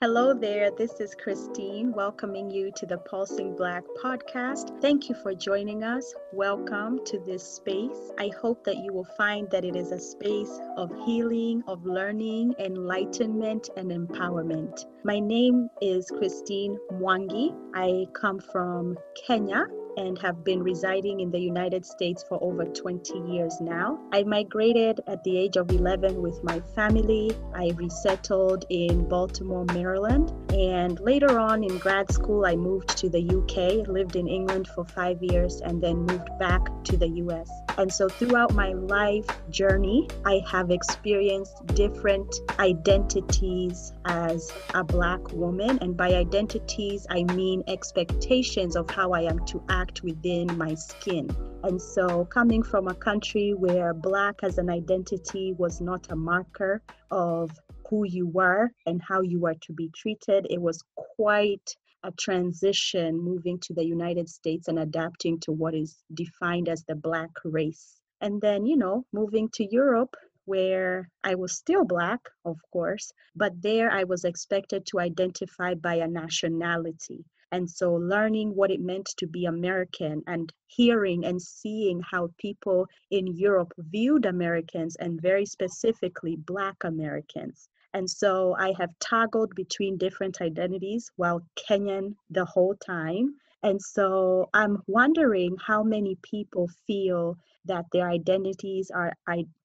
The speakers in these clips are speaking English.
Hello there, this is Christine welcoming you to the Pulsing Black podcast. Thank you for joining us. Welcome to this space. I hope that you will find that it is a space of healing, of learning, enlightenment, and empowerment. My name is Christine Mwangi. I come from Kenya and have been residing in the United States for over 20 years now. I migrated at the age of 11 with my family. I resettled in Baltimore, Maryland. And later on in grad school, I moved to the UK, lived in England for five years, and then moved back to the US. And so throughout my life journey, I have experienced different identities as a Black woman. And by identities, I mean expectations of how I am to act within my skin. And so, coming from a country where Black as an identity was not a marker of who you were and how you were to be treated, it was quite a transition moving to the United States and adapting to what is defined as the Black race. And then, you know, moving to Europe, where I was still Black, of course, but there I was expected to identify by a nationality. And so, learning what it meant to be American and hearing and seeing how people in Europe viewed Americans and very specifically Black Americans. And so, I have toggled between different identities while Kenyan the whole time. And so, I'm wondering how many people feel that their identities are,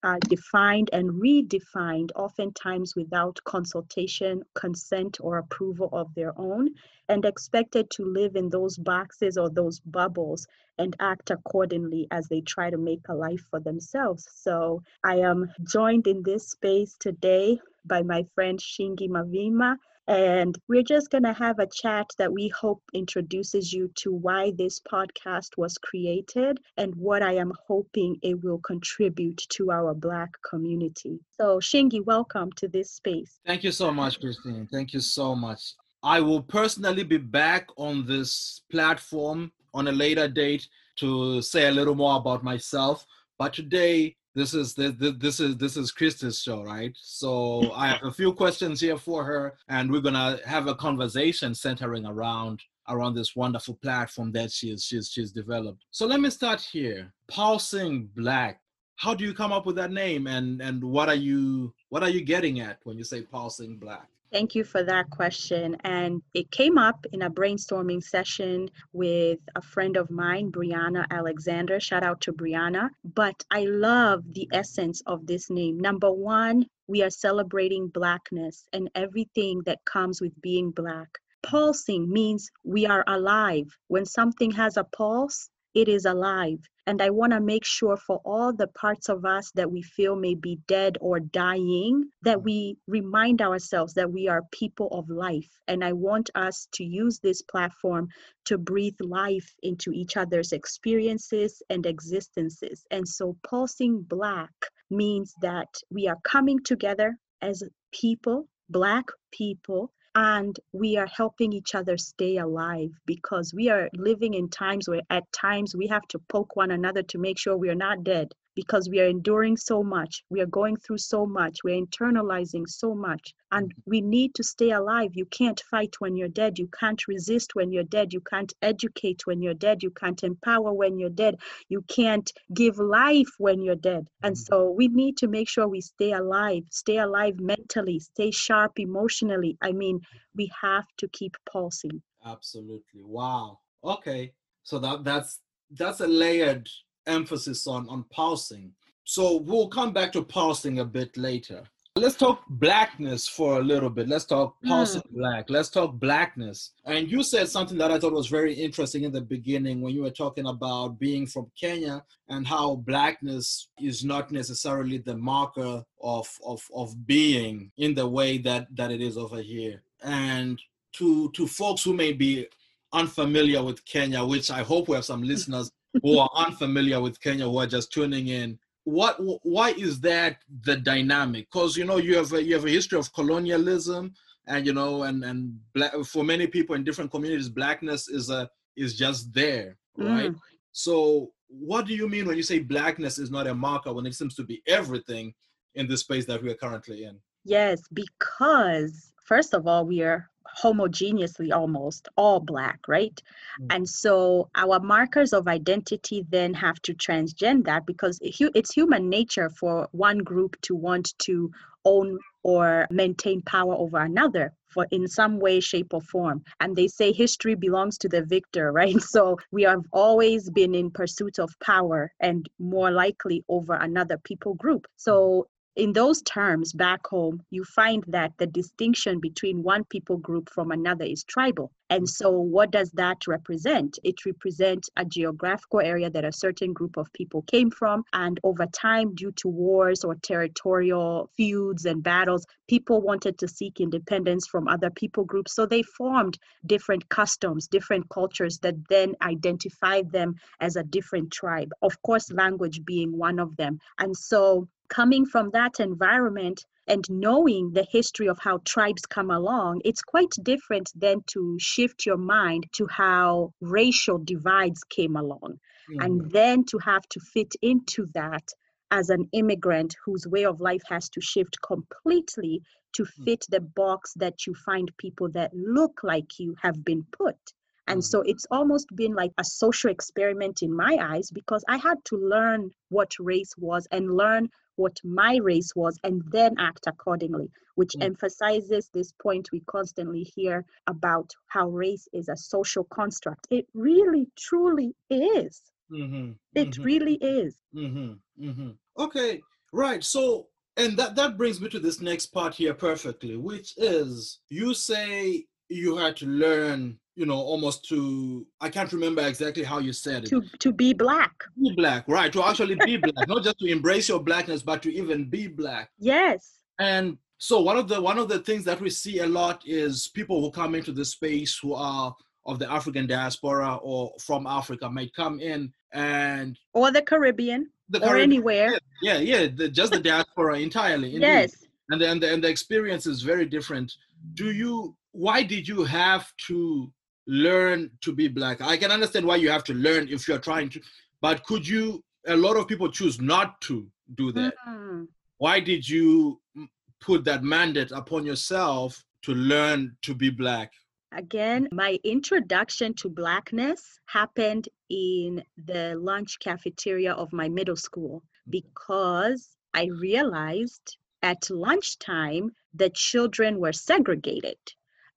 are defined and redefined, oftentimes without consultation, consent, or approval of their own, and expected to live in those boxes or those bubbles and act accordingly as they try to make a life for themselves. So I am joined in this space today by my friend Shingi Mavima and we're just going to have a chat that we hope introduces you to why this podcast was created and what I am hoping it will contribute to our Black community. So, Shingi, welcome to this space. Thank you so much, Christine. Thank you so much. I will personally be back on this platform on a later date to say a little more about myself. But today, this is this, this is this is Krista's show, right? So I have a few questions here for her, and we're gonna have a conversation centering around around this wonderful platform that she's she's she's developed. So let me start here. Pulsing Black. How do you come up with that name, and and what are you what are you getting at when you say Pulsing Black? Thank you for that question. And it came up in a brainstorming session with a friend of mine, Brianna Alexander. Shout out to Brianna. But I love the essence of this name. Number one, we are celebrating Blackness and everything that comes with being Black. Pulsing means we are alive. When something has a pulse, it is alive. And I want to make sure for all the parts of us that we feel may be dead or dying, that mm. we remind ourselves that we are people of life. And I want us to use this platform to breathe life into each other's experiences and existences. And so, pulsing black means that we are coming together as people, black people, and we are helping each other stay alive because we are living in times where at times we have to poke one another to make sure we are not dead because we are enduring so much we are going through so much we're internalizing so much and mm-hmm. we need to stay alive. You can't fight when you're dead. You can't resist when you're dead. You can't educate when you're dead. You can't empower when you're dead. You can't give life when you're dead. And mm-hmm. so we need to make sure we stay alive stay alive mentally stay sharp emotionally. I mean we have to keep pulsing. Absolutely. Wow. Okay. So that that's that's a layered emphasis on on pulsing. So we'll come back to pulsing a bit later. Let's talk blackness for a little bit. Let's talk pulsing mm. black. Let's talk blackness. And you said something that I thought was very interesting in the beginning when you were talking about being from Kenya and how blackness is not necessarily the marker of of of being in the way that that it is over here. And to to folks who may be unfamiliar with Kenya, which I hope we have some listeners who are unfamiliar with Kenya who are just tuning in, what why is that the dynamic? Because you know you have a, you have a history of colonialism, and you know, and and black, for many people in different communities, blackness is a is just there, right? Mm. So what do you mean when you say blackness is not a marker when it seems to be everything in the space that we are currently in? Yes, because first of all, we are homogeneously almost all black, right? Mm. And so our markers of identity then have to transcend that because it's human nature for one group to want to own or maintain power over another for in some way shape or form and they say history belongs to the victor right so we have always been in pursuit of power and more likely over another people group so in those terms back home, you find that the distinction between one people group from another is tribal. And so, what does that represent? It represents a geographical area that a certain group of people came from. And over time, due to wars or territorial feuds and battles, people wanted to seek independence from other people groups. So, they formed different customs, different cultures that then identified them as a different tribe. Of course, language being one of them. And so, coming from that environment and knowing the history of how tribes come along, it's quite different than to shift your mind to how racial divides came along. Mm. And then to have to fit into that as an immigrant whose way of life has to shift completely to mm. fit the box that you find people that look like you have been put. And so it's almost been like a social experiment in my eyes because I had to learn what race was and learn what my race was and then act accordingly, which mm. emphasizes this point we constantly hear about how race is a social construct. It really, truly is. Mm-hmm. It mm-hmm. really is. Mm-hmm. mm-hmm. Okay, right. So, and that, that brings me to this next part here perfectly, which is you say you had to learn you know, almost to I can't remember exactly how you said it. To to be black. Be black, right? To actually be black, not just to embrace your blackness, but to even be black. Yes. And so one of the one of the things that we see a lot is people who come into the space who are of the African diaspora or from Africa might come in and or the Caribbean the or Caribbean, anywhere. Yeah, yeah, yeah the, just the diaspora entirely. Indeed. Yes. And the, and the, and the experience is very different. Do you? Why did you have to learn to be black. I can understand why you have to learn if you're trying to but could you a lot of people choose not to do that. Mm-hmm. why did you put that mandate upon yourself to learn to be black? Again my introduction to blackness happened in the lunch cafeteria of my middle school because i realized at lunchtime the children were segregated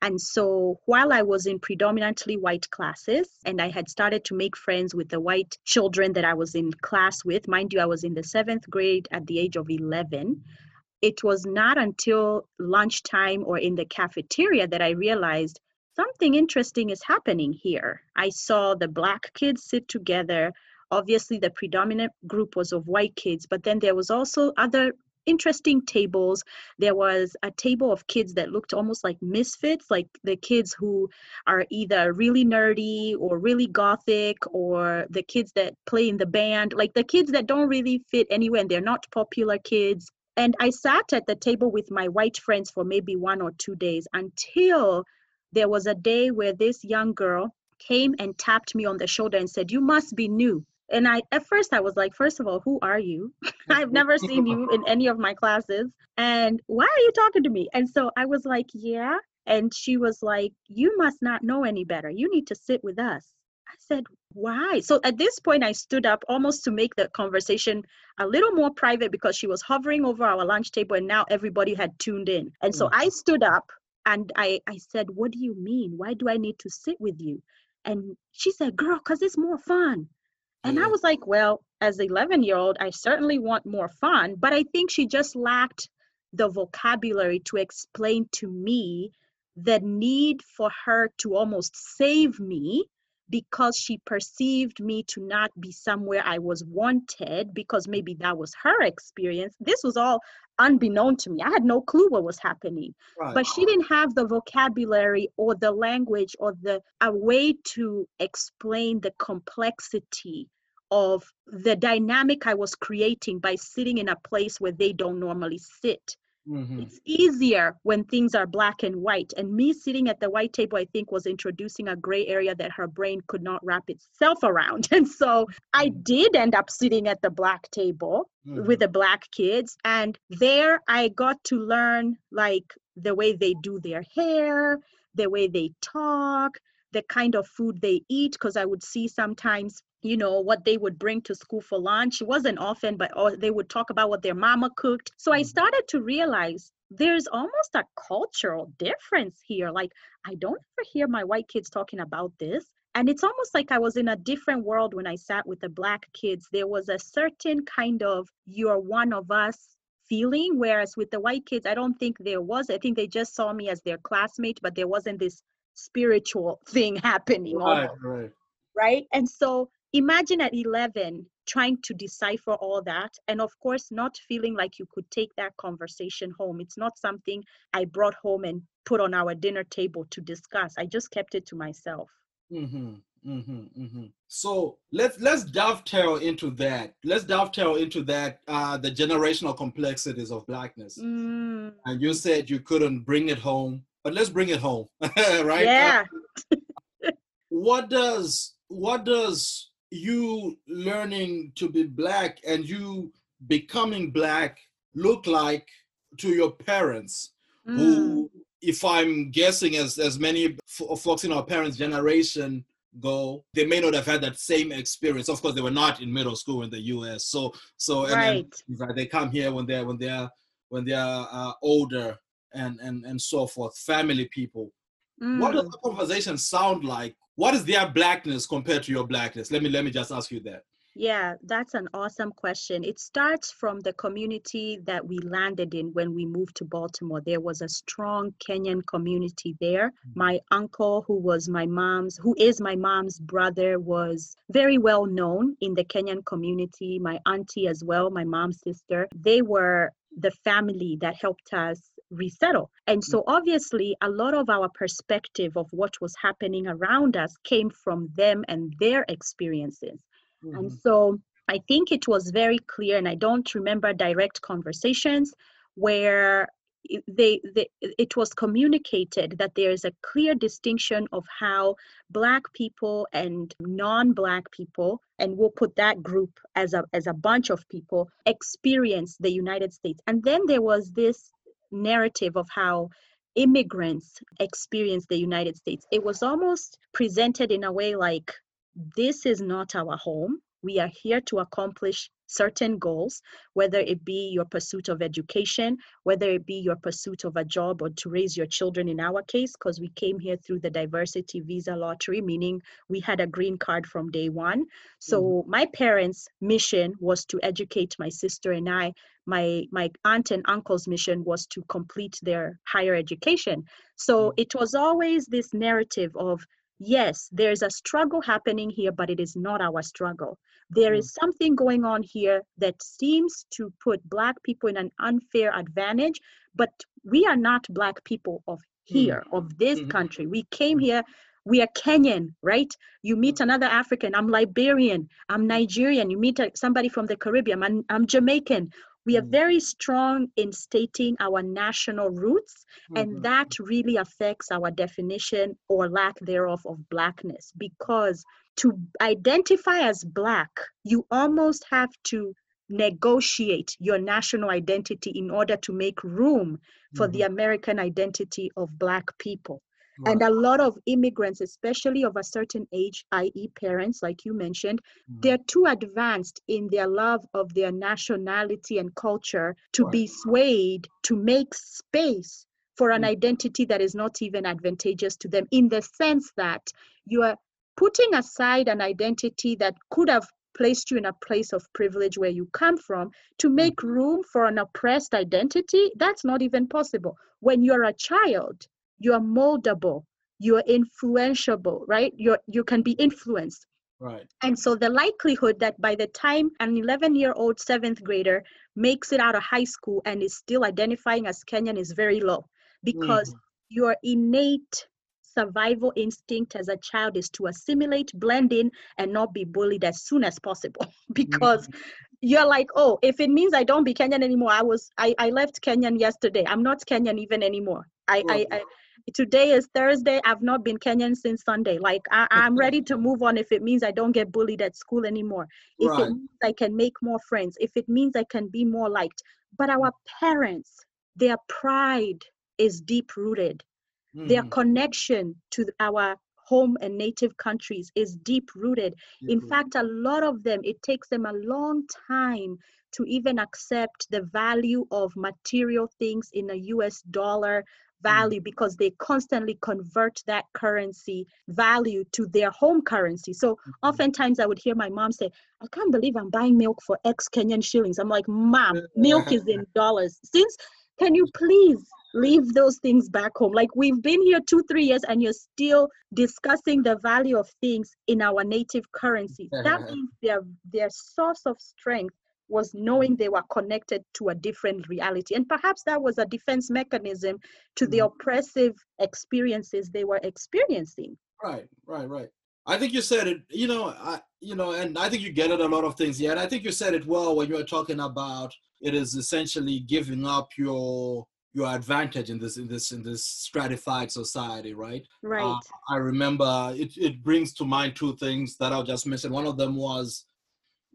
and so while I was in predominantly white classes and I had started to make friends with the white children that I was in class with, mind you, I was in the seventh grade at the age of 11. It was not until lunchtime or in the cafeteria that I realized something interesting is happening here. I saw the black kids sit together obviously the predominant group was of white kids but then there was also other interesting tables. There was a table of kids that looked almost like misfits, like the kids who are either really nerdy or really gothic, or the kids that play in the band, like the kids that don't really fit anywhere and they're not popular kids. And I sat at the table with my white friends for maybe one or two days until there was a day where this young girl came and tapped me on the shoulder and said, You must be new and i at first i was like first of all who are you? I've never seen you in any of my classes. And why are you talking to me? And so i was like yeah. And she was like you must not know any better. You need to sit with us. I said why? So at this point i stood up almost to make the conversation a little more private because she was hovering over our lunch table and now everybody had tuned in. And so i mm. stood up and i i said what do you mean? Why do i need to sit with you? And she said girl because it's more fun and I mm-hmm. was like, well, as an 11 year old, I certainly want more fun. But I think she just lacked the vocabulary to explain to me the need for her to almost save me because she perceived me to not be somewhere I was wanted because maybe that was her experience. This was all unbeknown to me. I had no clue what was happening. Right. But she didn't have the vocabulary or the language or the a way to explain the complexity of the dynamic I was creating by sitting in a place where they don't normally sit. Mm-hmm. It's easier when things are black and white. And me sitting at the white table, I think, was introducing a gray area that her brain could not wrap itself around. And so I mm-hmm. did end up sitting at the black table mm-hmm. with the black kids. And there I got to learn like the way they do their hair, the way they talk, the kind of food they eat. Because I would see sometimes, you know, what they would bring to school for lunch. It wasn't often, but oh, they would talk about what their mama cooked. So I mm. started to realize there's almost a cultural difference here. Like, I don't ever hear my white kids talking about this. And it's almost like I was in a different world when I sat with the black kids. There was a certain kind of, you're one of us feeling. Whereas with the white kids, I don't think there was. I think they just saw me as their classmate, but there wasn't this spiritual thing happening. Right, right. Right. And so imagine at 11 trying to decipher all that and of course not feeling like you could take that conversation home it's not something i brought home and put on our dinner table to discuss i just kept it to myself mm-hmm, mm-hmm, mm-hmm. so let's let's dovetail into that let's dovetail into that uh the generational complexities of blackness mm. and you said you couldn't bring it home but let's bring it home right yeah uh, what does what does you learning to be black and you becoming black look like to your parents mm. who if i'm guessing as as many f- folks in our parents generation go they may not have had that same experience of course they were not in middle school in the us so so right. then, they come here when they're when they're when they're uh, older and and and so forth family people. Mm. what does the conversation sound like? What is their blackness compared to your blackness? Let me let me just ask you that. Yeah that's an awesome question. It starts from the community that we landed in when we moved to baltimore. There was a strong kenyan community there. Mm-hmm. my uncle who was my mom's who is my mom's brother was very well known in the kenyan community. My auntie as well my mom's sister. They were the family that helped us resettle. And so, obviously, a lot of our perspective of what was happening around us came from them and their experiences. Mm-hmm. And so, I think it was very clear, and I don't remember direct conversations where they, they it was communicated that there is a clear distinction of how black people and non-black people and we'll put that group as a as a bunch of people experience the united states and then there was this narrative of how immigrants experience the United States. It was almost presented in a way like this is not our home. We are here to accomplish certain goals, whether it be your pursuit of education, whether it be your pursuit of a job or to raise your children in our case, because we came here through the diversity visa lottery, meaning we had a green card from day one. So mm-hmm. my parents' mission was to educate my sister and I. My my aunt and uncle's mission was to complete their higher education. So mm-hmm. it was always this narrative of yes, there's a struggle happening here, but it is not our struggle. There is mm. something going on here that seems to put Black people in an unfair advantage, but we are not Black people of here, mm. of this mm-hmm. country. We came mm. here, we are Kenyan, right? You meet another African, I'm Liberian, I'm Nigerian, you meet somebody from the Caribbean, I'm, I'm Jamaican we are mm. very strong in stating our national roots mm-hmm. and that really affects our definition or lack thereof of blackness because to identify as black you almost have to negotiate your national identity in order to make room for mm-hmm. the american identity of black people and a lot of immigrants, especially of a certain age, i.e., parents, like you mentioned, mm-hmm. they're too advanced in their love of their nationality and culture to right. be swayed to make space for an mm-hmm. identity that is not even advantageous to them, in the sense that you are putting aside an identity that could have placed you in a place of privilege where you come from to make mm-hmm. room for an oppressed identity that's not even possible when you're a child you are moldable. You're influenceable right? You you can be influenced. Right. And so the likelihood that by the time an 11 year old seventh grader makes it out of high school and is still identifying as kenyan is very low because mm-hmm. your innate survival instinct as a child is to assimilate blend in and not be bullied as soon as possible because mm-hmm. you're like oh if it means i don't be kenyan anymore i was i, I left kenyan yesterday. I'm not kenyan even anymore. I, I, I today is Thursday. I've not been Kenyan since Sunday. Like I, am ready to move on if it means I don't get bullied at school anymore. If right. it means I can make more friends. If it means I can be more liked. But our parents, their pride is deep rooted. Mm. Their connection to our home and native countries is deep rooted. In fact, a lot of them, it takes them a long time to even accept the value of material things in a US dollar value mm. because they constantly convert that currency value to their home currency. So mm-hmm. oftentimes I would hear my mom say, I can't believe I'm buying milk for X Kenyan shillings. I'm like, Mom, milk is in dollars. Since can you please leave those things back home? Like we've been here two, three years and you're still discussing the value of things in our native currency. That means their their source of strength was knowing they were connected to a different reality. And perhaps that was a defense mechanism to the mm-hmm. oppressive experiences they were experiencing. Right, right, right. I think you said it, you know, I, you know, and I think you get at a lot of things. Yeah, and I think you said it well when you were talking about it is essentially giving up your your advantage in this in this in this stratified society, right? Right. Uh, I remember it. It brings to mind two things that I'll just mention. One of them was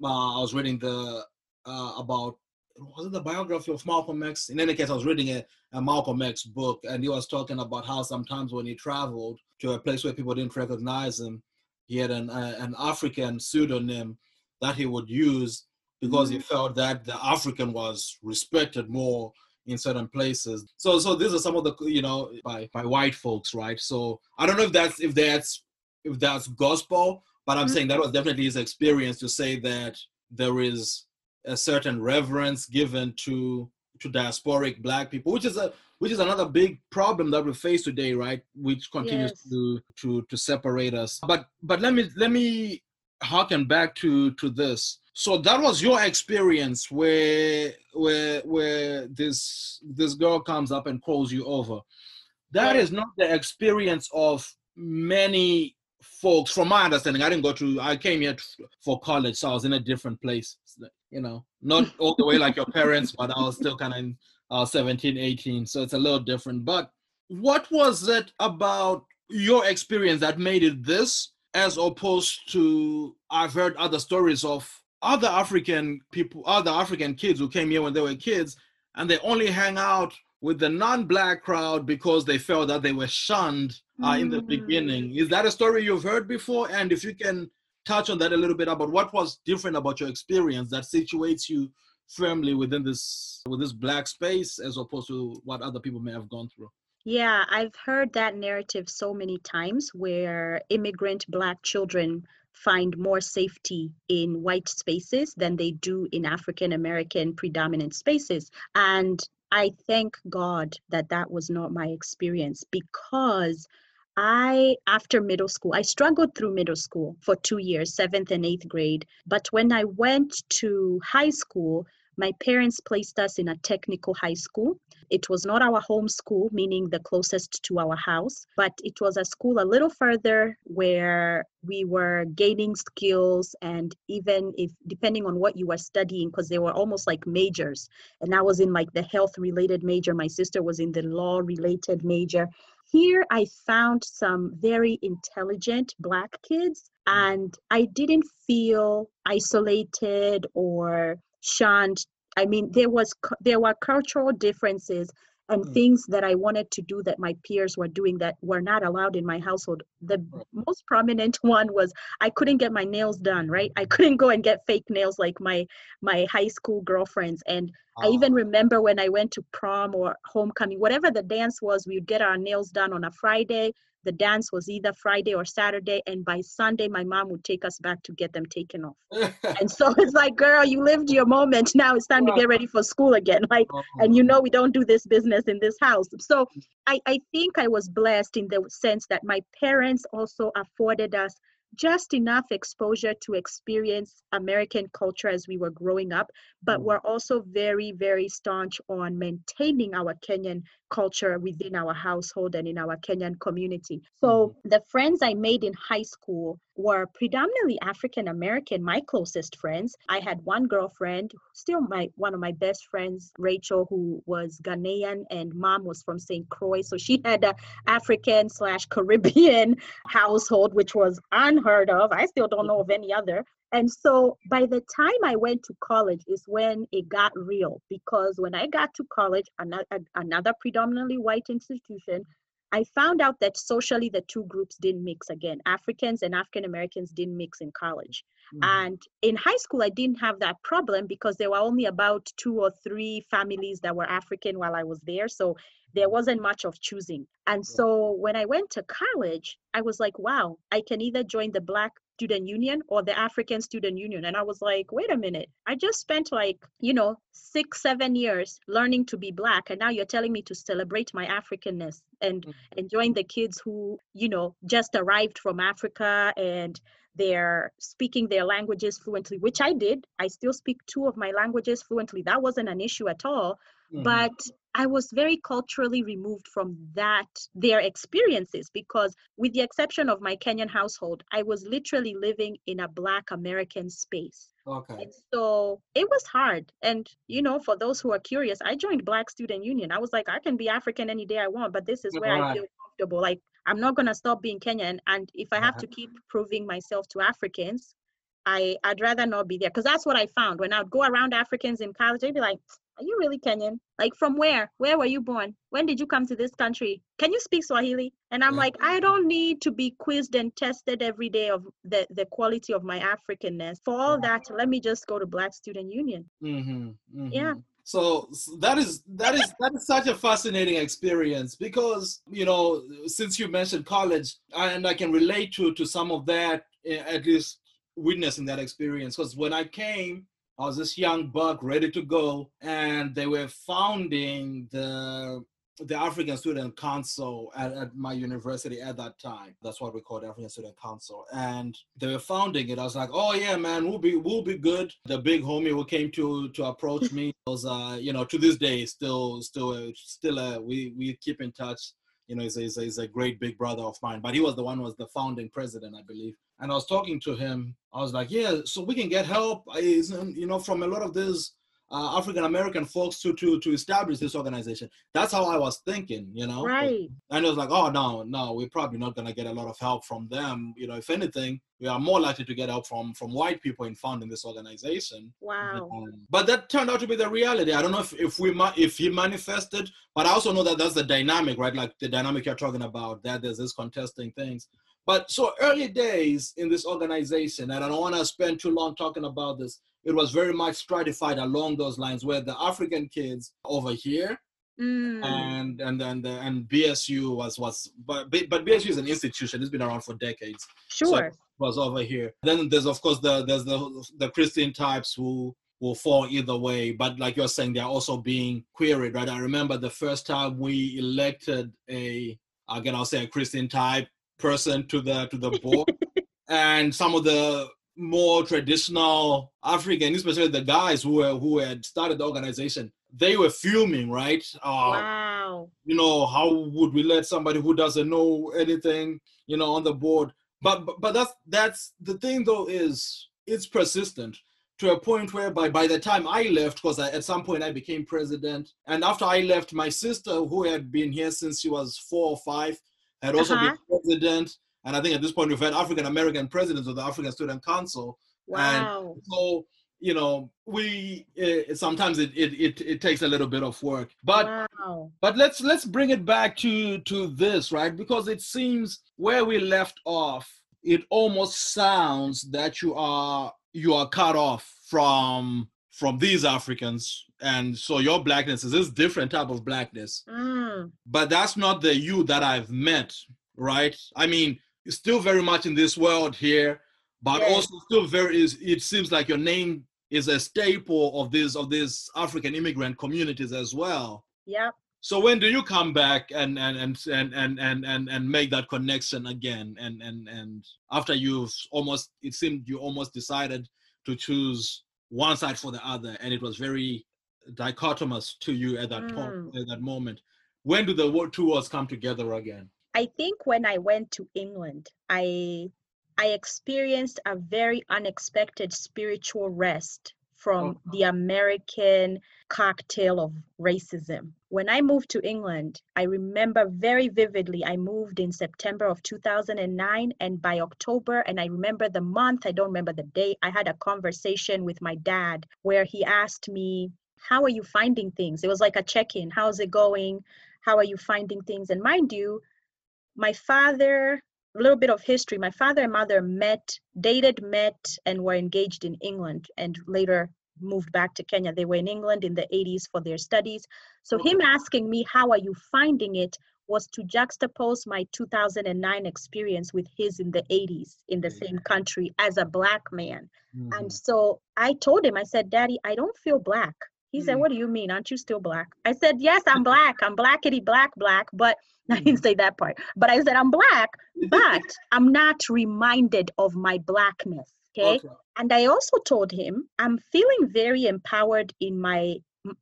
uh, I was reading the uh, about was it the biography of Malcolm X? In any case, I was reading a, a Malcolm X book, and he was talking about how sometimes when he traveled to a place where people didn't recognize him, he had an uh, an African pseudonym that he would use because mm-hmm. he felt that the African was respected more in certain places. So so these are some of the you know by by white folks, right? So I don't know if that's if that's if that's gospel, but I'm mm-hmm. saying that was definitely his experience to say that there is a certain reverence given to to diasporic black people, which is a which is another big problem that we face today, right? Which continues yes. to to to separate us. But but let me let me harken back to to this. So that was your experience where where where this this girl comes up and calls you over. That is not the experience of many folks from my understanding i didn't go to i came here for college so i was in a different place you know not all the way like your parents but i was still kind of in uh, 17 18 so it's a little different but what was it about your experience that made it this as opposed to i've heard other stories of other african people other african kids who came here when they were kids and they only hang out with the non-black crowd because they felt that they were shunned uh, in the mm. beginning. Is that a story you've heard before? And if you can touch on that a little bit about what was different about your experience that situates you firmly within this with this black space as opposed to what other people may have gone through. Yeah, I've heard that narrative so many times where immigrant black children find more safety in white spaces than they do in African American predominant spaces. And I thank God that that was not my experience because I, after middle school, I struggled through middle school for two years, seventh and eighth grade. But when I went to high school, my parents placed us in a technical high school. It was not our home school, meaning the closest to our house, but it was a school a little further where we were gaining skills and even if depending on what you were studying because they were almost like majors and i was in like the health related major my sister was in the law related major here i found some very intelligent black kids and i didn't feel isolated or shunned. I mean there was there were cultural differences and mm. things that I wanted to do that my peers were doing that were not allowed in my household. The most prominent one was I couldn't get my nails done, right? I couldn't go and get fake nails like my my high school girlfriends. And oh. I even remember when I went to prom or homecoming, whatever the dance was, we would get our nails done on a Friday the dance was either Friday or Saturday, and by Sunday, my mom would take us back to get them taken off. and so it's like, girl, you lived your moment. Now it's time to get ready for school again. Like, uh-huh. and you know, we don't do this business in this house. So I, I think I was blessed in the sense that my parents also afforded us just enough exposure to experience American culture as we were growing up, but mm. we're also very, very staunch on maintaining our Kenyan culture within our household and in our Kenyan community. So mm. the friends I made in high school were predominantly African American, my closest friends. I had one girlfriend, still my one of my best friends, Rachel, who was Ghanaian and mom was from St. Croix. So she had a African slash Caribbean household, which was unheard of. I still don't know of any other. And so by the time I went to college is when it got real because when I got to college, another, another predominantly white institution, I found out that socially the two groups didn't mix again. Africans and African Americans didn't mix in college. Mm-hmm. And in high school, I didn't have that problem because there were only about two or three families that were African while I was there. So there wasn't much of choosing. And so when I went to college, I was like, wow, I can either join the Black Student Union or the African Student Union. And I was like, wait a minute, I just spent like, you know, six, seven years learning to be Black. And now you're telling me to celebrate my Africanness and mm-hmm. enjoying the kids who, you know, just arrived from Africa and they're speaking their languages fluently, which I did. I still speak two of my languages fluently. That wasn't an issue at all. Mm-hmm. But I was very culturally removed from that, their experiences, because with the exception of my Kenyan household, I was literally living in a Black American space. Okay. And so it was hard. And, you know, for those who are curious, I joined Black Student Union. I was like, I can be African any day I want, but this is where right. I feel comfortable. Like, I'm not going to stop being Kenyan. And if I have uh-huh. to keep proving myself to Africans, I, I'd rather not be there. Because that's what I found. When I'd go around Africans in college, they'd be like, are you really Kenyan? Like from where? Where were you born? When did you come to this country? Can you speak Swahili? And I'm like, I don't need to be quizzed and tested every day of the, the quality of my Africanness. For all that, let me just go to Black Student Union. Mm-hmm, mm-hmm. Yeah. So that is that is that is such a fascinating experience because you know since you mentioned college and I can relate to to some of that eh, at least witnessing that experience because when I came I was this young buck ready to go, and they were founding the the African Student Council at, at, my university at that time. That's what we called African Student Council. And they were founding it. I was like, oh yeah, man, we'll be we'll be good. The big homie who came to to approach me was uh, you know, to this day still still still uh, we we keep in touch. You know, he's a, he's, a, he's a great big brother of mine, but he was the one who was the founding president, I believe and I was talking to him. I was like, yeah, so we can get help, you know, from a lot of these uh, African American folks to to to establish this organization. That's how I was thinking, you know. Right. And it was like, oh no, no, we're probably not gonna get a lot of help from them. You know, if anything, we are more likely to get help from from white people in founding this organization. Wow. Um, but that turned out to be the reality. I don't know if if we if he manifested, but I also know that that's the dynamic, right? Like the dynamic you're talking about. That there's this contesting things. But so early days in this organization, and I don't want to spend too long talking about this, it was very much stratified along those lines where the African kids over here Mm. and and then the, and BSU was was but but BSU is an institution. It's been around for decades. Sure, so was over here. Then there's of course the there's the the Christian types who will fall either way. But like you're saying, they're also being queried, right? I remember the first time we elected a again I'll say a Christian type person to the to the board, and some of the more traditional African, especially the guys who were, who had started the organization, they were fuming, right? Uh, wow. You know, how would we let somebody who doesn't know anything, you know, on the board? But but, but that's that's the thing though is it's persistent to a point whereby by the time I left, because at some point I became president, and after I left, my sister who had been here since she was four or five had also uh-huh. been president. And I think at this point we've had African American presidents of the African Student Council. Wow. And so, you know, we it, sometimes it, it, it it takes a little bit of work. But wow. but let's let's bring it back to to this, right? Because it seems where we left off, it almost sounds that you are you are cut off from from these Africans. And so your blackness is this different type of blackness. Mm. But that's not the you that I've met, right? I mean, still very much in this world here, but yes. also still very is it seems like your name is a staple of this of these African immigrant communities as well. Yep. So when do you come back and and and and and and and, and make that connection again? And and and after you've almost it seemed you almost decided to choose one side for the other, and it was very dichotomous to you at that mm. point, at that moment. When do the two worlds come together again? I think when I went to England, I I experienced a very unexpected spiritual rest from Oh. the American cocktail of racism. When I moved to England, I remember very vividly, I moved in September of 2009, and by October, and I remember the month, I don't remember the day, I had a conversation with my dad where he asked me, How are you finding things? It was like a check in. How's it going? How are you finding things? And mind you, my father little bit of history my father and mother met dated met and were engaged in england and later moved back to kenya they were in england in the 80s for their studies so him asking me how are you finding it was to juxtapose my 2009 experience with his in the 80s in the same country as a black man Mhm. and so I told him, I said, Daddy, I don't feel black. He said, Mm. What do you mean? Aren't you still black? I said, Yes, I'm black. I'm blackety black, black. But I didn't mm. say that part. But I said, I'm black, but I'm not reminded of my blackness. Okay. Okay. And I also told him, I'm feeling very empowered in my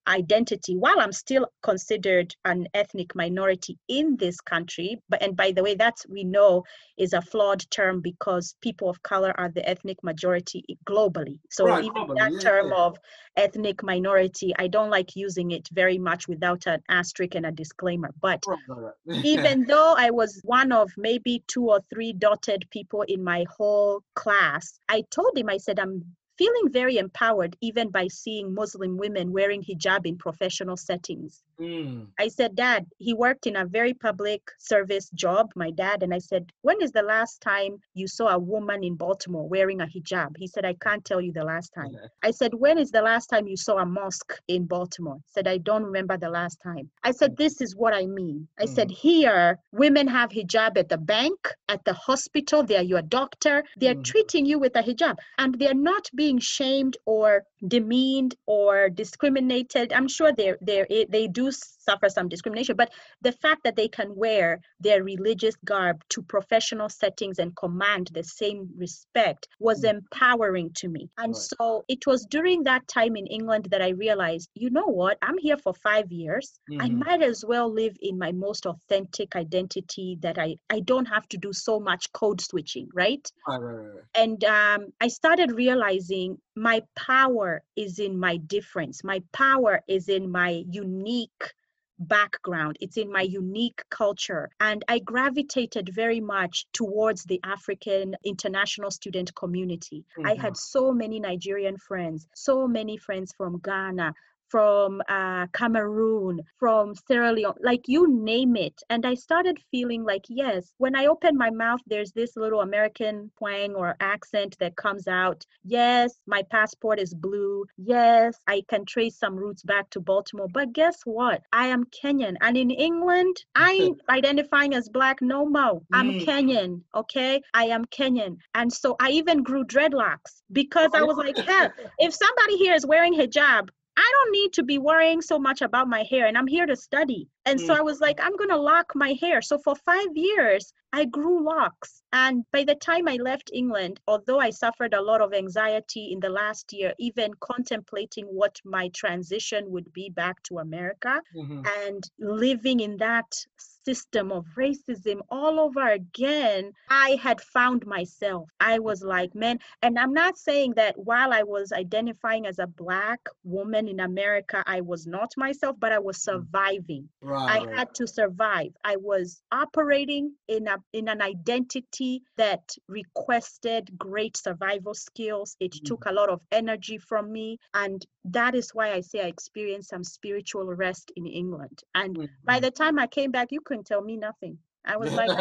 identity while I'm still considered an ethnic minority in this country. But, and by the way, that's we know is a flawed term because people of color are the ethnic majority globally. So Right, even globally, that yeah, term yeah. of ethnic minority, I don't like using it very much without an asterisk and a disclaimer. But Right, right, right. even though I was one of maybe two or three dotted people in my whole class, I told him, I said, I'm feeling very empowered even by seeing Muslim women wearing hijab in professional settings. Mm. I said, Dad, he worked in a very public service job, my dad. And I said, When is the last time you saw a woman in Baltimore wearing a hijab? He said, I can't tell you the last time. Yeah. I said, When is the last time you saw a mosque in Baltimore? He said, I don't remember the last time. I said, This is what I mean. I said, Here, women have hijab at the bank, at the hospital, they're your doctor, they're Mhm. treating you with a hijab, and they're not being shamed or demeaned or discriminated. I'm sure they're, they're, they do use suffer some discrimination, but the fact that they can wear their religious garb to professional settings and command the same respect was Mm. empowering to me. And Right. so it was during that time in England that I realized, you know what? I'm here for five years. I Mhm. might as well live in my most authentic identity that I, I don't have to do so much code switching, right, right, right. and um, I started realizing my power is in my difference. My power is in my unique background. It's in my unique culture. And I gravitated very much towards the African international student community. I Mhm. had so many Nigerian friends, so many friends from Ghana, from uh, Cameroon, from Sierra Leone, like you name it. And I started feeling like, yes, when I open my mouth, there's this little American twang or accent that comes out. Yes, my passport is blue. Yes, I can trace some roots back to Baltimore. But guess what? I am Kenyan. And in England, I ain't identifying as black no more. I'm Mm. Kenyan, okay? I am Kenyan. And so I even grew dreadlocks because I was like, hell, if somebody here is wearing hijab, I don't need to be worrying so much about my hair and I'm here to study. And so Mm. I was like, I'm going to lock my hair. So for five years, I grew locks. And by the time I left England, although I suffered a lot of anxiety in the last year, even contemplating what my transition would be back to America Mhm. and living in that system of racism all over again, I had found myself. I was like, man, and I'm not saying that while I was identifying as a Black woman in America, I was not myself, but I was surviving. Right, I had to survive. I was operating in a in an identity that requested great survival skills. It Mhm. took a lot of energy from me, and that is why I say I experienced some spiritual rest in England. And by Mhm. the time I came back, you couldn't tell me nothing. I was like,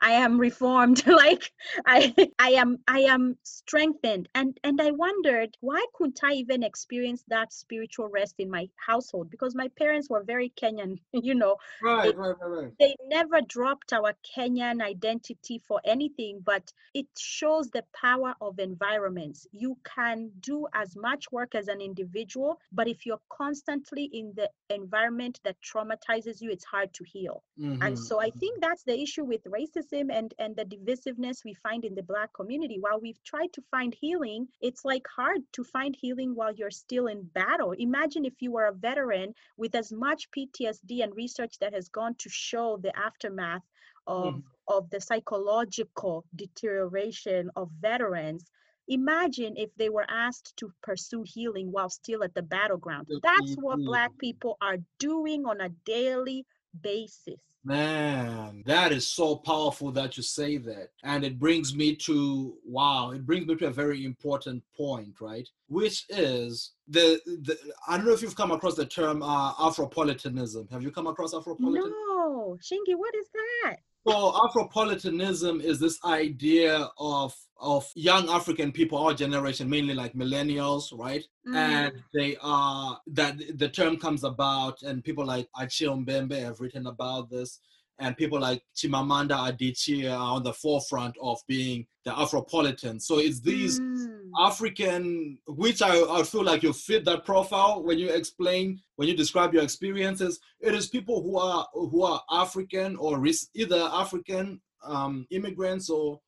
I'm reformed. like I I am I am strengthened. And and I wondered why couldn't I even experience that spiritual rest in my household? Because my parents were very Kenyan, you know. right, right, right, right. They never dropped our Kenyan identity for anything, but it shows the power of environments. You can do as much work as an individual, but if you're constantly in the environment that traumatizes you, it's hard to heal. And Mhm. so I think that's the issue with racism and, and the divisiveness we find in the Black community. While we've tried to find healing, it's like hard to find healing while you're still in battle. Imagine if you were a veteran with as much PTSD and research that has gone to show the aftermath of mm. of the psychological deterioration of veterans imagine if they were asked to pursue healing while still at the battleground that's what black people are doing on a daily basis Man, that is so powerful that you say that. And it brings me to wow, it brings me to a very important point, right? Which is the, the I don't know if you've come across the term uh, Afropolitanism. Have you come across Afropolitanism? No, Shingi, what is that? So Afropolitanism is this idea of of young African people, our generation, mainly like millennials, right? Mm. And they are that the term comes about, and people like Achille Mbembe have written about this, and people like Chimamanda Adichie are on the forefront of being the Afropolitan. So it's these mm. African, which I, I feel like you fit that profile when you explain, when you describe your experiences. It is people who are who are African or either African um, immigrants or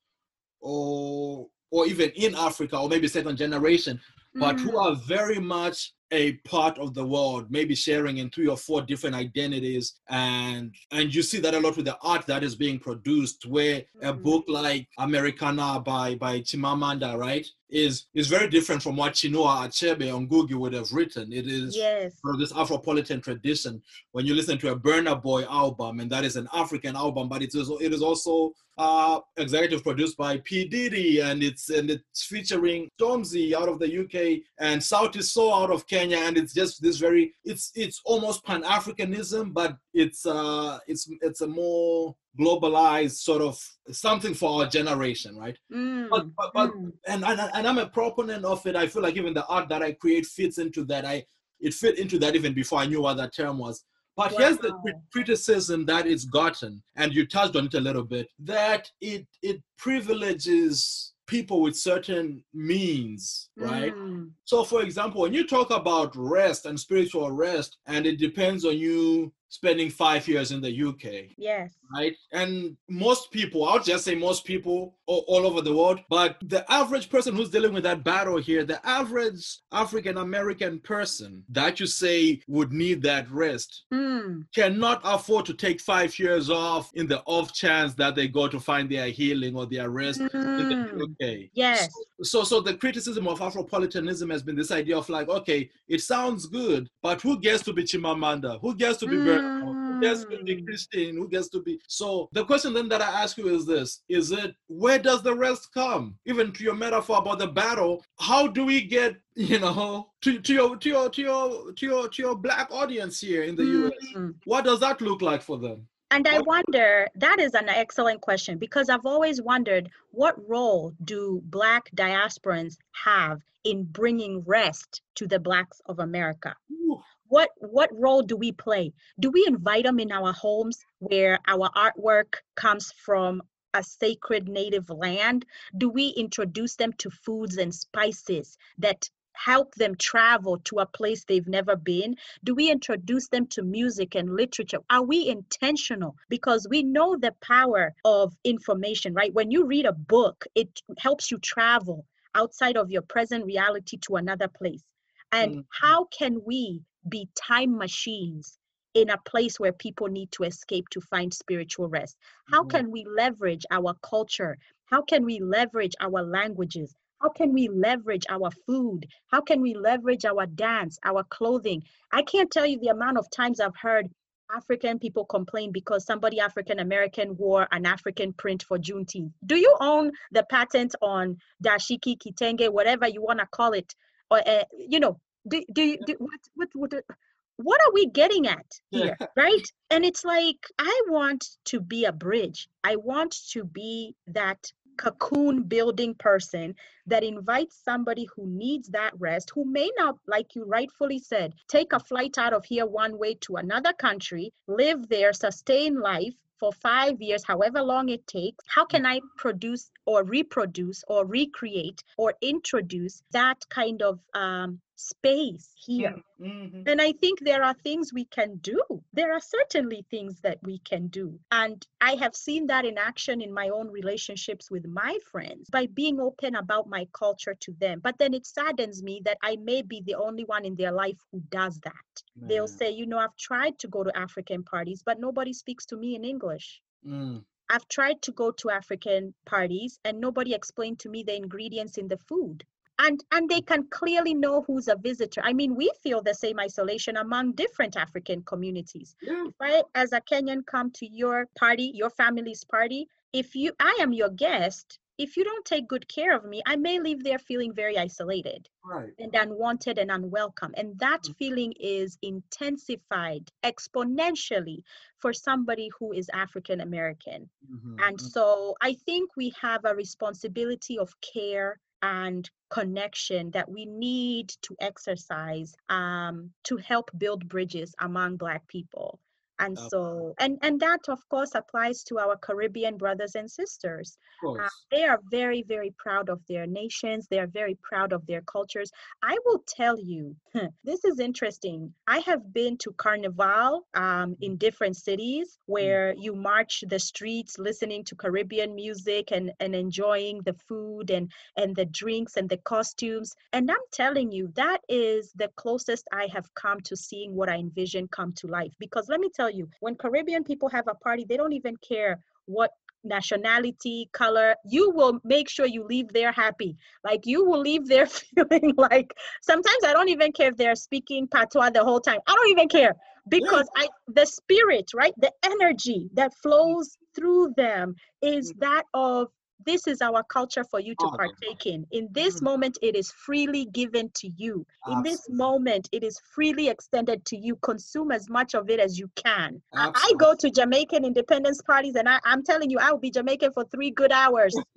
or or even in Africa or maybe second generation, but mm. who are very much a part of the world, maybe sharing in three or four different identities. And and you see that a lot with the art that is being produced, where a mm. book like Americanah by by Chimamanda, right? is is very different from what Chinua Achebe on Ngugi would have written. It is yes. from this Afropolitan tradition. When you listen to a Burna Boy album, and that is an African album, but it is it is also uh, executive produced by P Diddy, and it's and it's featuring Stormzy out of the UK and Sauti Sol out of Kenya, and it's just this very it's it's almost Pan Africanism, but it's uh it's it's a more globalized sort of something for our generation, right? Mm, but, but, but mm. and, and and I'm a proponent of it. I feel like even the art that I create fits into that. I it fit into that even before I knew what that term was. But wow. here's the criticism that it's gotten, and you touched on it a little bit, that it it privileges people with certain means, right? Mm. So, for example, when you talk about rest and spiritual rest, and it depends on you spending five years in the UK. Yes. Right. And most people, I'll just say most people all, all, over the world, but the average person who's dealing with that battle here, the average African American person that you say would need that rest mm. cannot afford to take five years off in the off chance that they go to find their healing or their rest mm. UK. Yes. So, so, so the criticism of Afropolitanism has been this idea of like, okay, it sounds good, but who gets to be Chimamanda? Who gets to be mm who gets to be Christian, who gets to be. So the question then that I ask you is this: Is it where does the rest come? Even to your metaphor about the battle, how do we get you know to, to your to your to your to your to your black audience here in the mm-hmm. US? What does that look like for them? And I wonder, that is an excellent question because I've always wondered what role do Black diasporans have in bringing rest to the Blacks of America? Ooh what what role do we play do we invite them in our homes where our artwork comes from a sacred native land do we introduce them to foods and spices that help them travel to a place they've never been? Do we introduce them to music and literature? Are we intentional? Because we know the power of information, right? When you read a book, it helps you travel outside of your present reality to another place. And mm. how can we be time machines in a place where people need to escape to find spiritual rest? How mm-hmm. can we leverage our culture? How can we leverage our languages? How can we leverage our food? How can we leverage our dance, our clothing? I can't tell you the amount of times I've heard African people complain because somebody African American wore an African print for Juneteenth. Do you own the patent on dashiki, kitenge, whatever you want to call it? Or, uh, you know, do, do, do what, what, what, what are we getting at here right? And it's like i want to be a bridge. I want to be that cocoon building person that invites somebody who needs that rest who may not like you rightfully said take a flight out of here one way to another country live there sustain life for five years, however long it takes, how can I produce or reproduce or recreate or introduce that kind of um, space here. Yeah. Mm-hmm. And I think there are things we can do. There are certainly things that we can do. And I have seen that in action in my own relationships with my friends by being open about my culture to them. But then it saddens me that I may be the only one in their life who does that. Man. They'll say, you know, I've tried to go to African parties, but nobody speaks to me in English. Mm. I've tried to go to African parties and nobody explained to me the ingredients in the food. And and they can clearly know who's a visitor. I mean, we feel the same isolation among different African communities. Yeah. If I as a Kenyan come to your party, your family's party, if you I am your guest, if you don't take good care of me, I may leave there feeling very isolated Right. and unwanted and unwelcome. And that Mm. feeling is intensified exponentially for somebody who is African American. Mhm, And mhm. so I think we have a responsibility of care and connection that we need to exercise um, to help build bridges among Black people. And so, and, and that of course applies to our Caribbean brothers and sisters. Uh, they are very, very proud of their nations. They are very proud of their cultures. I will tell you, this is interesting. I have been to Carnival um, in different cities where you march the streets listening to Caribbean music and, and enjoying the food and, and the drinks and the costumes. And I'm telling you, that is the closest I have come to seeing what I envision come to life. Because let me tell you, when Caribbean people have a party, they don't even care what nationality, color, you will make sure you leave there happy. Like you will leave there feeling like sometimes I don't even care if they're speaking patois the whole time. I don't even care because I the spirit, right? The energy that flows through them is mm. that of this is our culture for you to partake in. In this Mm. moment, it is freely given to you. In this moment, it is freely extended to you. Consume as much of it as you can. I- I go to Jamaican independence parties, and I, I'm telling you, I will be Jamaican for three good hours.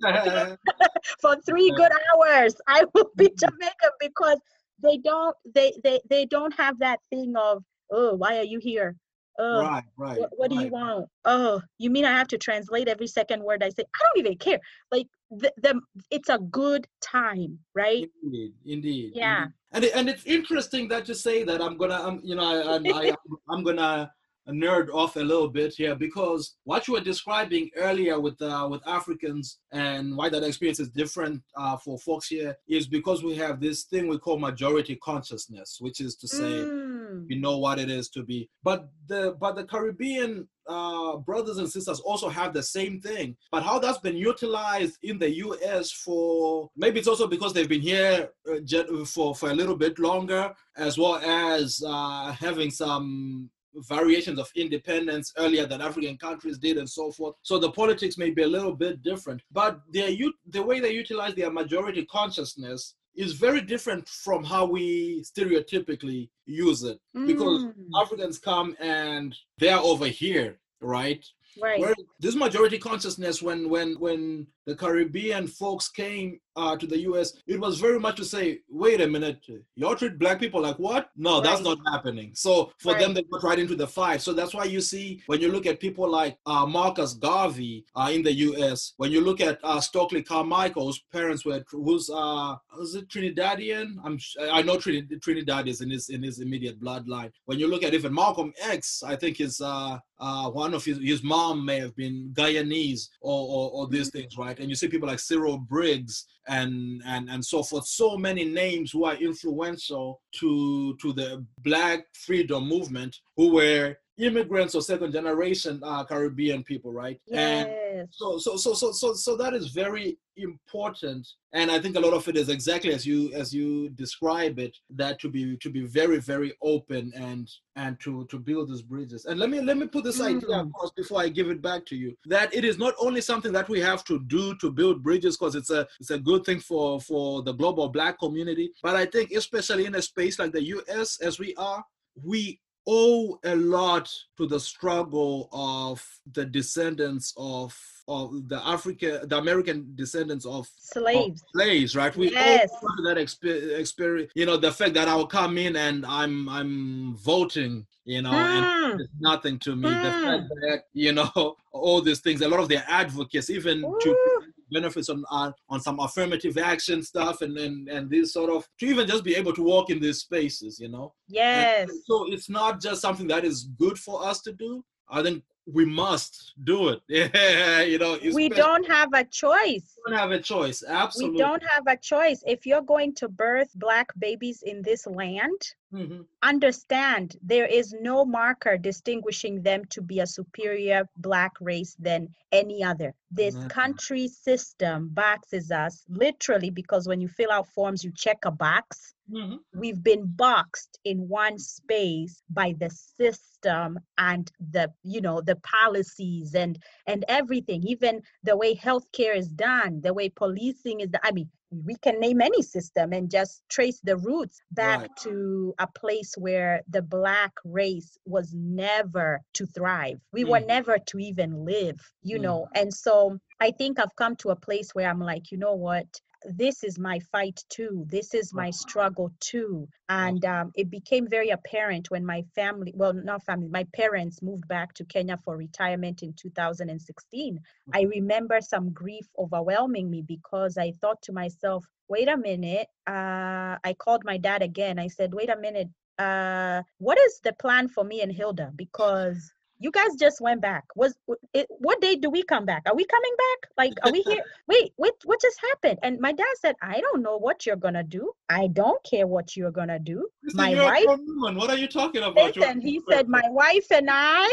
For three good hours, I will be Mhm. Jamaican because they don't they they they don't have that thing of oh why are you here? Oh, right, right. what, what do you want? Oh, you mean I have to translate every second word I say? I don't even care. Like the, the it's a good time, right? Indeed, indeed. Yeah. indeed. And it, and it's interesting that you say that. I'm gonna, I'm, you know, I, I, I I'm gonna nerd off a little bit here because what you were describing earlier with uh, with Africans and why that experience is different uh, for folks here is because we have this thing we call majority consciousness, which is to say Mm. We know what it is to be. But the but the caribbean uh, brothers and sisters also have the same thing. But how that's been utilized in the us for maybe it's also because they've been here uh, for for a little bit longer as well as uh, having some variations of independence earlier than African countries did and so forth. So the politics may be a little bit different, but their the way they utilize their majority consciousness is very different from how we stereotypically use it because Mm. Africans come and they're over here, right? right. Where this majority consciousness, when when when the Caribbean folks came uh, to the U.S., it was very much to say, "Wait a minute, y'all treat black people like what? No, that's not happening." So for them, they got right into the fight. So that's why you see when you look at people like uh, Marcus Garvey uh, in the U.S., when you look at uh, Stokely Carmichael, whose parents were who's uh, was it Trinidadian? I'm I know Trini- Trinidad is in his in his immediate bloodline. When you look at even Malcolm X, I think his uh, uh, one of his his mom may have been Guyanese or or, or these things, right? And you see people like Cyril Briggs and and and so forth. So many names who are influential to to the Black freedom movement, who were immigrants or second generation uh, Caribbean people, right? And Yes. so so so so so so that is very important and i think a lot of it is exactly as you as you describe it that to be to be very very open and and to to build these bridges and let me let me put this idea Mm. across before i give it back to you that it is not only something that we have to do to build bridges because it's a it's a good thing for for the global black community but i think especially in a space like the us as we are we owe a lot to the struggle of the descendants of of the African, the American descendants of, of Slaves. slaves, right? We Yes. owe to that expe- experience. You know, the fact that I'll come in and I'm I'm voting, you know, and Mm. it's nothing to me. The Mm. fact that you know all these things, a lot of their advocates, even to Woo. Benefits on on, on some affirmative action stuff, and and and this sort of to even just be able to walk in these spaces, you know. And Yes. so it's not just something that is good for us to do. I think we must do it. Yeah, you know, We especially- don't have a choice. we don't have a choice. Absolutely. We don't have a choice. If you're going to birth black babies in this land, Mhm. understand there is no marker distinguishing them to be a superior black race than any other. This Mhm. country system boxes us literally because when you fill out forms, you check a box. Mhm. We've been boxed in one space by the system and the you know the policies and and everything even the way healthcare is done the way policing is done. i mean we can name any system and just trace the roots back Right. to a place where the black race was never to thrive we were Mhm. never to even live you Mhm. know and so i think i've come to a place where i'm like you know what this is my fight too this is my struggle too. And um, it became very apparent when my family well not family my parents moved back to kenya for retirement in 2016 i remember some grief overwhelming me because i thought to myself wait a minute uh, i called my dad again. I said wait a minute uh, what is the plan for me and hilda? Because you guys just went back. Was it, what day do we come back? Are we coming back? Like are we here? Wait wait what just happened? And my dad said i don't know what you're gonna do. I don't care what you're gonna do. Listen, my wife. What are you talking about? Listen he said my wife and i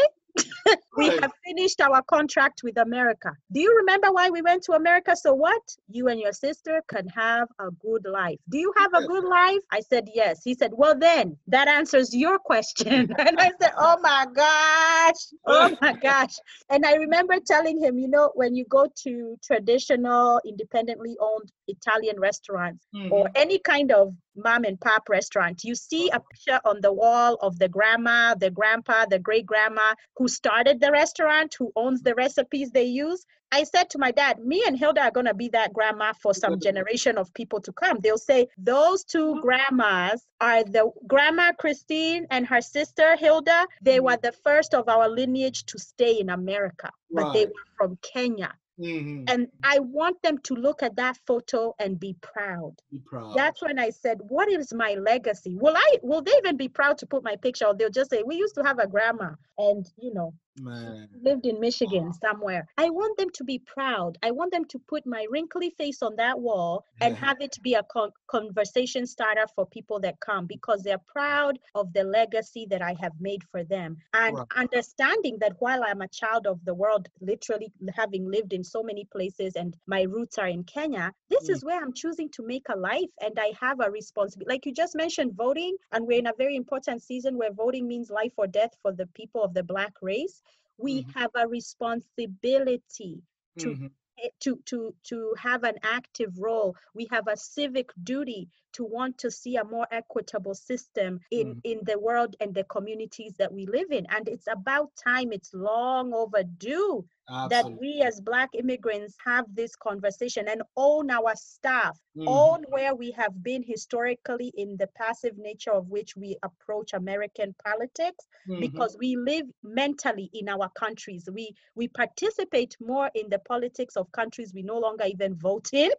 we Right. have finished our contract with america. Do you remember why we went to america? So what? You and your sister can have a good life. Do you have a good life? I said yes. He said well then that answers your question. And i said oh my gosh. Oh my gosh. And I remember telling him, you know, when you go to traditional, independently owned Italian restaurants or Mhm. any kind of mom and pop restaurant, you see a picture on the wall of the grandma, the grandpa, the great grandma who started the restaurant, who owns the recipes they use. I said to my dad, me and Hilda are going to be that grandma for some generation of people to come. They'll say, those two Mhm. grandmas are the grandma Christine and her sister Hilda. They Mhm. were the first of our lineage to stay in America, but they were from Kenya. Mhm. And I want them to look at that photo and be proud. Be proud. That's when I said, What is my legacy? Will I will they even be proud to put my picture or they'll just say, We used to have a grandma and you know man. lived in Michigan somewhere. I want them to be proud. I want them to put my wrinkly face on that wall and Yeah. have it be a con- conversation starter for people that come because they're proud of the legacy that I have made for them. And Right. understanding that while I'm a child of the world, literally having lived in so many places and my roots are in Kenya, this Mm. is where I'm choosing to make a life and I have a responsibility. Like you just mentioned, voting, and we're in a very important season where voting means life or death for the people of the Black race we Mhm. have a responsibility to Mhm. eh, to to to have an active role we have a civic duty to want to see a more equitable system in Mhm. in the world and the communities that we live in and it's about time it's long overdue that we as black immigrants have this conversation and own our stuff Mhm. own where we have been historically in the passive nature of which we approach american politics Mhm. because we live mentally in our countries we we participate more in the politics of countries we no longer even vote in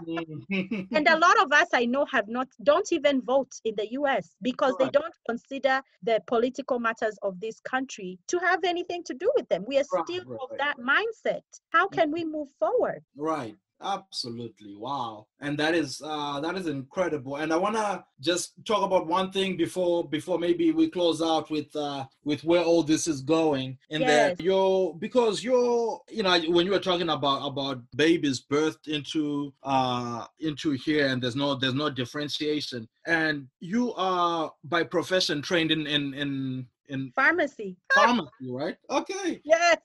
Mhm. and a lot of us i know have not don't even vote in the us because they don't consider the political matters of this country to have anything to do with them we are Right, still right, of that mindset how can we move forward Right. Absolutely. Wow. And that is uh that is incredible. And I wanna just talk about one thing before before maybe we close out with uh with where all this is going. And Yes. that you're because you're you know when you were talking about about babies birthed into uh into here and there's no there's no differentiation. And you are by profession trained in in in in pharmacy. pharmacy, right? Okay. yes.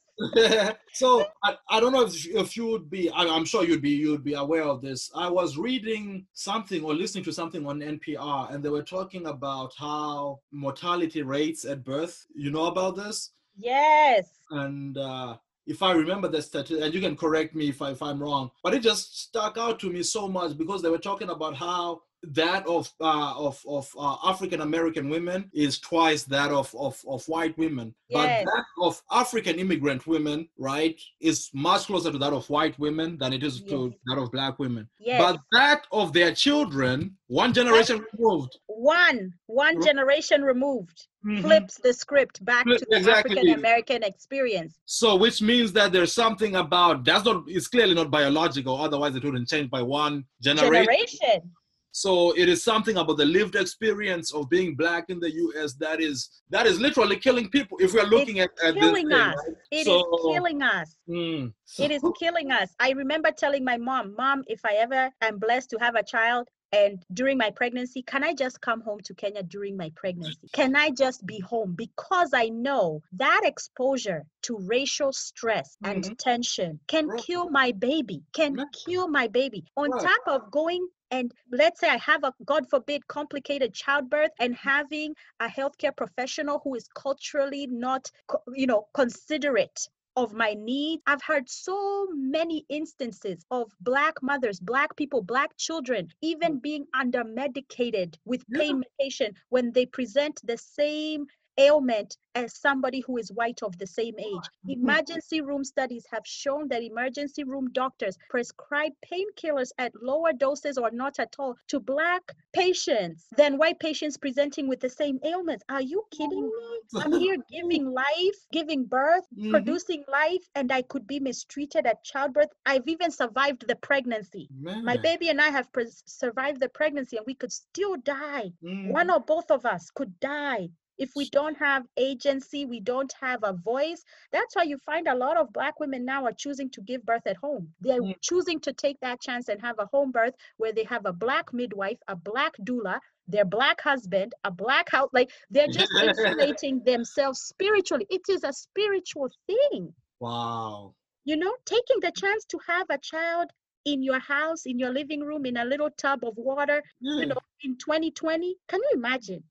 So I, I don't know if, if you would be I, i'm sure you'd be you'd be aware of this. I was reading something or listening to something on npr and they were talking about how mortality rates at birth you know about this? Yes. And uh if I remember the statistic, and you can correct me if, I, if I'm wrong, but it just stuck out to me so much because they were talking about how that of uh, of of uh, African American women is twice that of of, of white women, Yes. but that of African immigrant women, right, is much closer to that of white women than it is to that of black women. yes But that of their children, one generation removed, one one generation removed Mhm. flips the script back to the exactly. African American experience. So, which means that there's something about that's not. It's clearly not biological. Otherwise, it wouldn't change by one generation. Generation. So it is something about the lived experience of being black in the U.S. that is that is literally killing people. If we're looking it's at, at killing this thing, us. right? It is So- killing us. Mm, It is killing us. I remember telling my mom, Mom, if I ever am blessed to have a child and during my pregnancy, can I just come home to Kenya during my pregnancy? Can I just be home? Because I know that exposure to racial stress and Mhm. tension can Right. kill my baby, can Yeah. kill my baby. On Right. top of going and let's say I have a God forbid complicated childbirth and having a healthcare professional who is culturally not, you know, considerate of my needs. I've heard so many instances of Black mothers, Black people, Black children, even mm. being under medicated with pain medication when they present the same ailment as somebody who is white of the same age. Mhm. Emergency room studies have shown that emergency room doctors prescribe painkillers at lower doses or not at all to black patients than white patients presenting with the same ailments. Are you kidding me? I'm here giving life, giving birth, Mhm. producing life, and I could be mistreated at childbirth. I've even survived the pregnancy. My baby and I have pres- survived the pregnancy, and we could still die. Mm, One or both of us could die if we don't have agency, we don't have a voice. That's why you find a lot of Black women now are choosing to give birth at home. They're Mm. choosing to take that chance and have a home birth where they have a Black midwife, a Black doula, their Black husband, a Black house. Like they're just insulating themselves spiritually. It is a spiritual thing Wow. you know taking the chance to have a child in your house in your living room in a little tub of water you know in 2020 can you imagine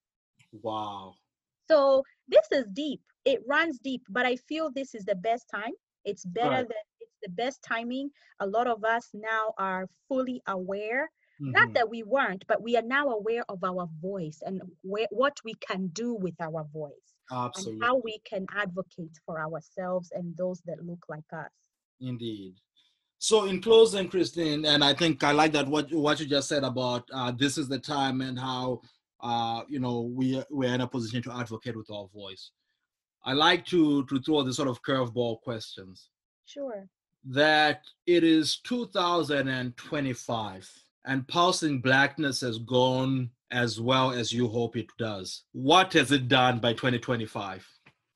Wow. So this is deep it runs deep but i feel this is the best time it's better Right. than it's the best timing a lot of us now are fully aware not Mhm. that we weren't but we are now aware of our voice and where, what we can do with our voice Absolutely. and how we can advocate for ourselves and those that look like us Indeed. So, in closing, Christine, and I think I like that what what you just said about uh, this is the time and how uh, you know we we're in a position to advocate with our voice. I like to to throw the sort of curveball questions sure that it is 2025 and pulsing blackness has gone as well as you hope it does. What has it done by 2025?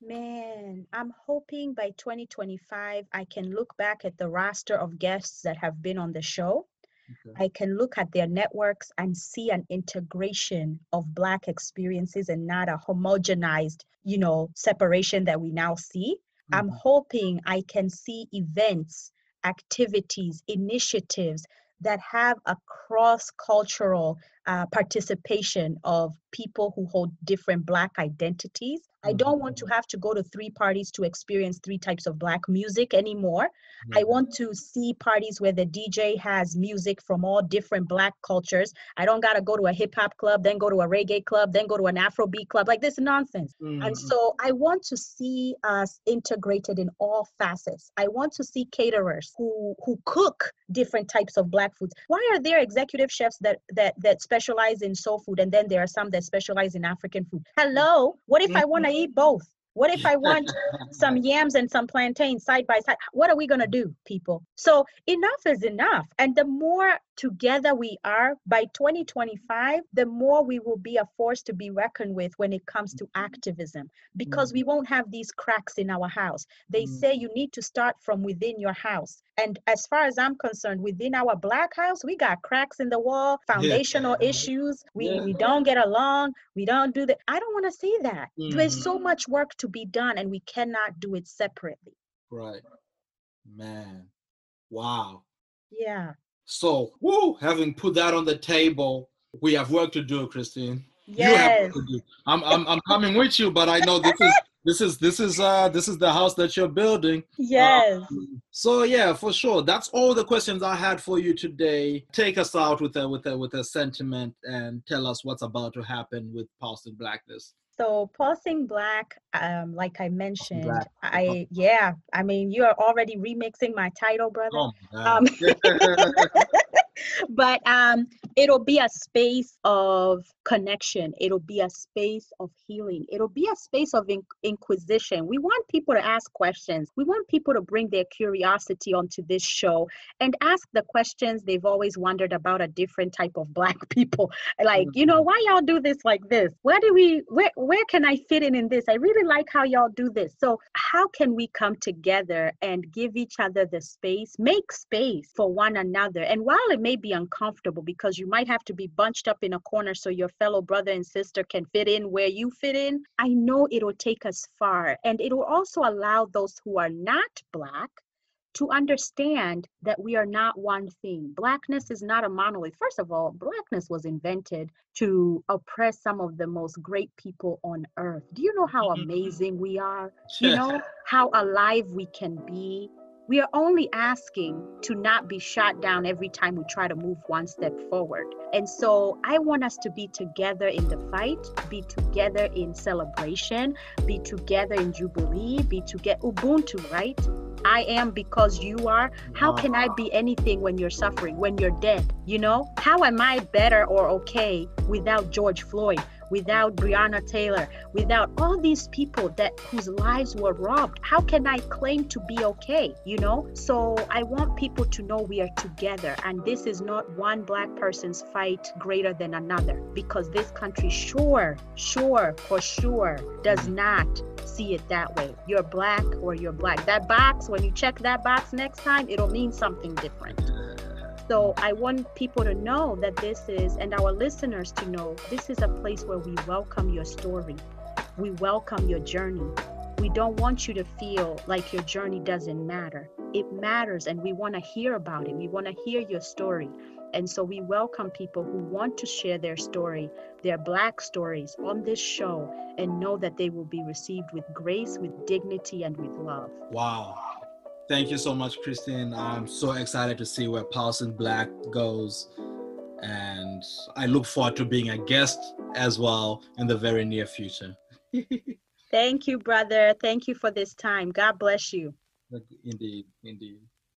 Man, I'm hoping by 2025 I can look back at the roster of guests that have been on the show. Okay. I can look at their networks and see an integration of Black experiences and not a homogenized, you know, separation that we now see. I'm Mhm. hoping I can see events, activities, initiatives that have a cross cultural uh, participation of people who hold different Black identities. I don't want to have to go to three parties to experience three types of Black music anymore. I Mhm. want to see parties where the DJ has music from all different Black cultures. I don't got to go to a hip hop club, then go to a reggae club, then go to an Afrobeat club. Like this nonsense. And Mhm. so I want to see us integrated in all facets. I want to see caterers who who cook different types of black foods. Why are there executive chefs that that that specialize in soul food and then there are some that specialize in African food? Hello, what if I want to eat both? What if I want some yams and some plantains side by side. What are we going to do, people? So, enough is enough. And the more together we are by 2025, the more we will be a force to be reckoned with when it comes to activism because we won't have these cracks in our house. They Mm. say you need to start from within your house. And as far as I'm concerned, within our black house, we got cracks in the wall, foundational issues. We, Yeah. we don't get along. We don't do that. I don't want to see that. There's Mhm. so much work to be done, and we cannot do it separately. Right. Man. Wow. Yeah. So, woo, having put that on the table, we have work to do, Christine. You have Yes. work to do. I'm, I'm, I'm coming with you, but I know this is this is this is uh this is the house that you're building. Yes. So yeah, for sure. That's all the questions I had for you today. Take us out with a with a with a sentiment and tell us what's about to happen with Pulsing Blackness. So pulsing black, um, like I mentioned, Black. I yeah, I mean you are already remixing my title, brother. Oh Um. but um, it'll be a space of connection. It'll be a space of healing. It'll be a space of in- inquisition. We want people to ask questions. We want people to bring their curiosity onto this show and ask the questions they've always wondered about a different type of black people. Like you know why y'all do this like this? Where do we where where can i fit in in this? I really like how y'all do this. So how can we come together and give each other the space make space for one another? And while it may be uncomfortable because you might have to be bunched up in a corner so your fellow brother and sister can fit in where you fit in. I know it'll take us far. And it will also allow those who are not Black to understand that we are not one thing. Blackness is not a monolith. First of all, Blackness was invented to oppress some of the most great people on earth. Do you know how mm-hmm. amazing we are? You know how alive we can be? We are only asking to not be shot down every time we try to move one step forward. And so I want us to be together in the fight, be together in celebration, be together in Jubilee, be together Ubuntu, right? I am because you are. How can I be anything when you're suffering, when you're dead? You know, how am I better or okay without George Floyd? Without Breonna Taylor, without all these people that whose lives were robbed, how can I claim to be okay? You know? So I want people to know we are together and this is not one black person's fight greater than another because this country sure, sure, for sure does not see it that way. You're black or you're black. That box, when you check that box next time, it'll mean something different. So I want people to know that this is, and our listeners to know, this is a place where we welcome your story. We welcome your journey. We don't want you to feel like your journey doesn't matter. It matters, and we want to hear about it. We want to hear your story. And so we welcome people who want to share their story, their Black stories on this show, and know that they will be received with grace, with dignity, and with love. Wow. Thank you so much, Christine. I'm so excited to see where Pulsing Black goes. And I look forward to being a guest as well in the very near future. Thank you, brother. Thank you for this time. God bless you. Indeed, indeed.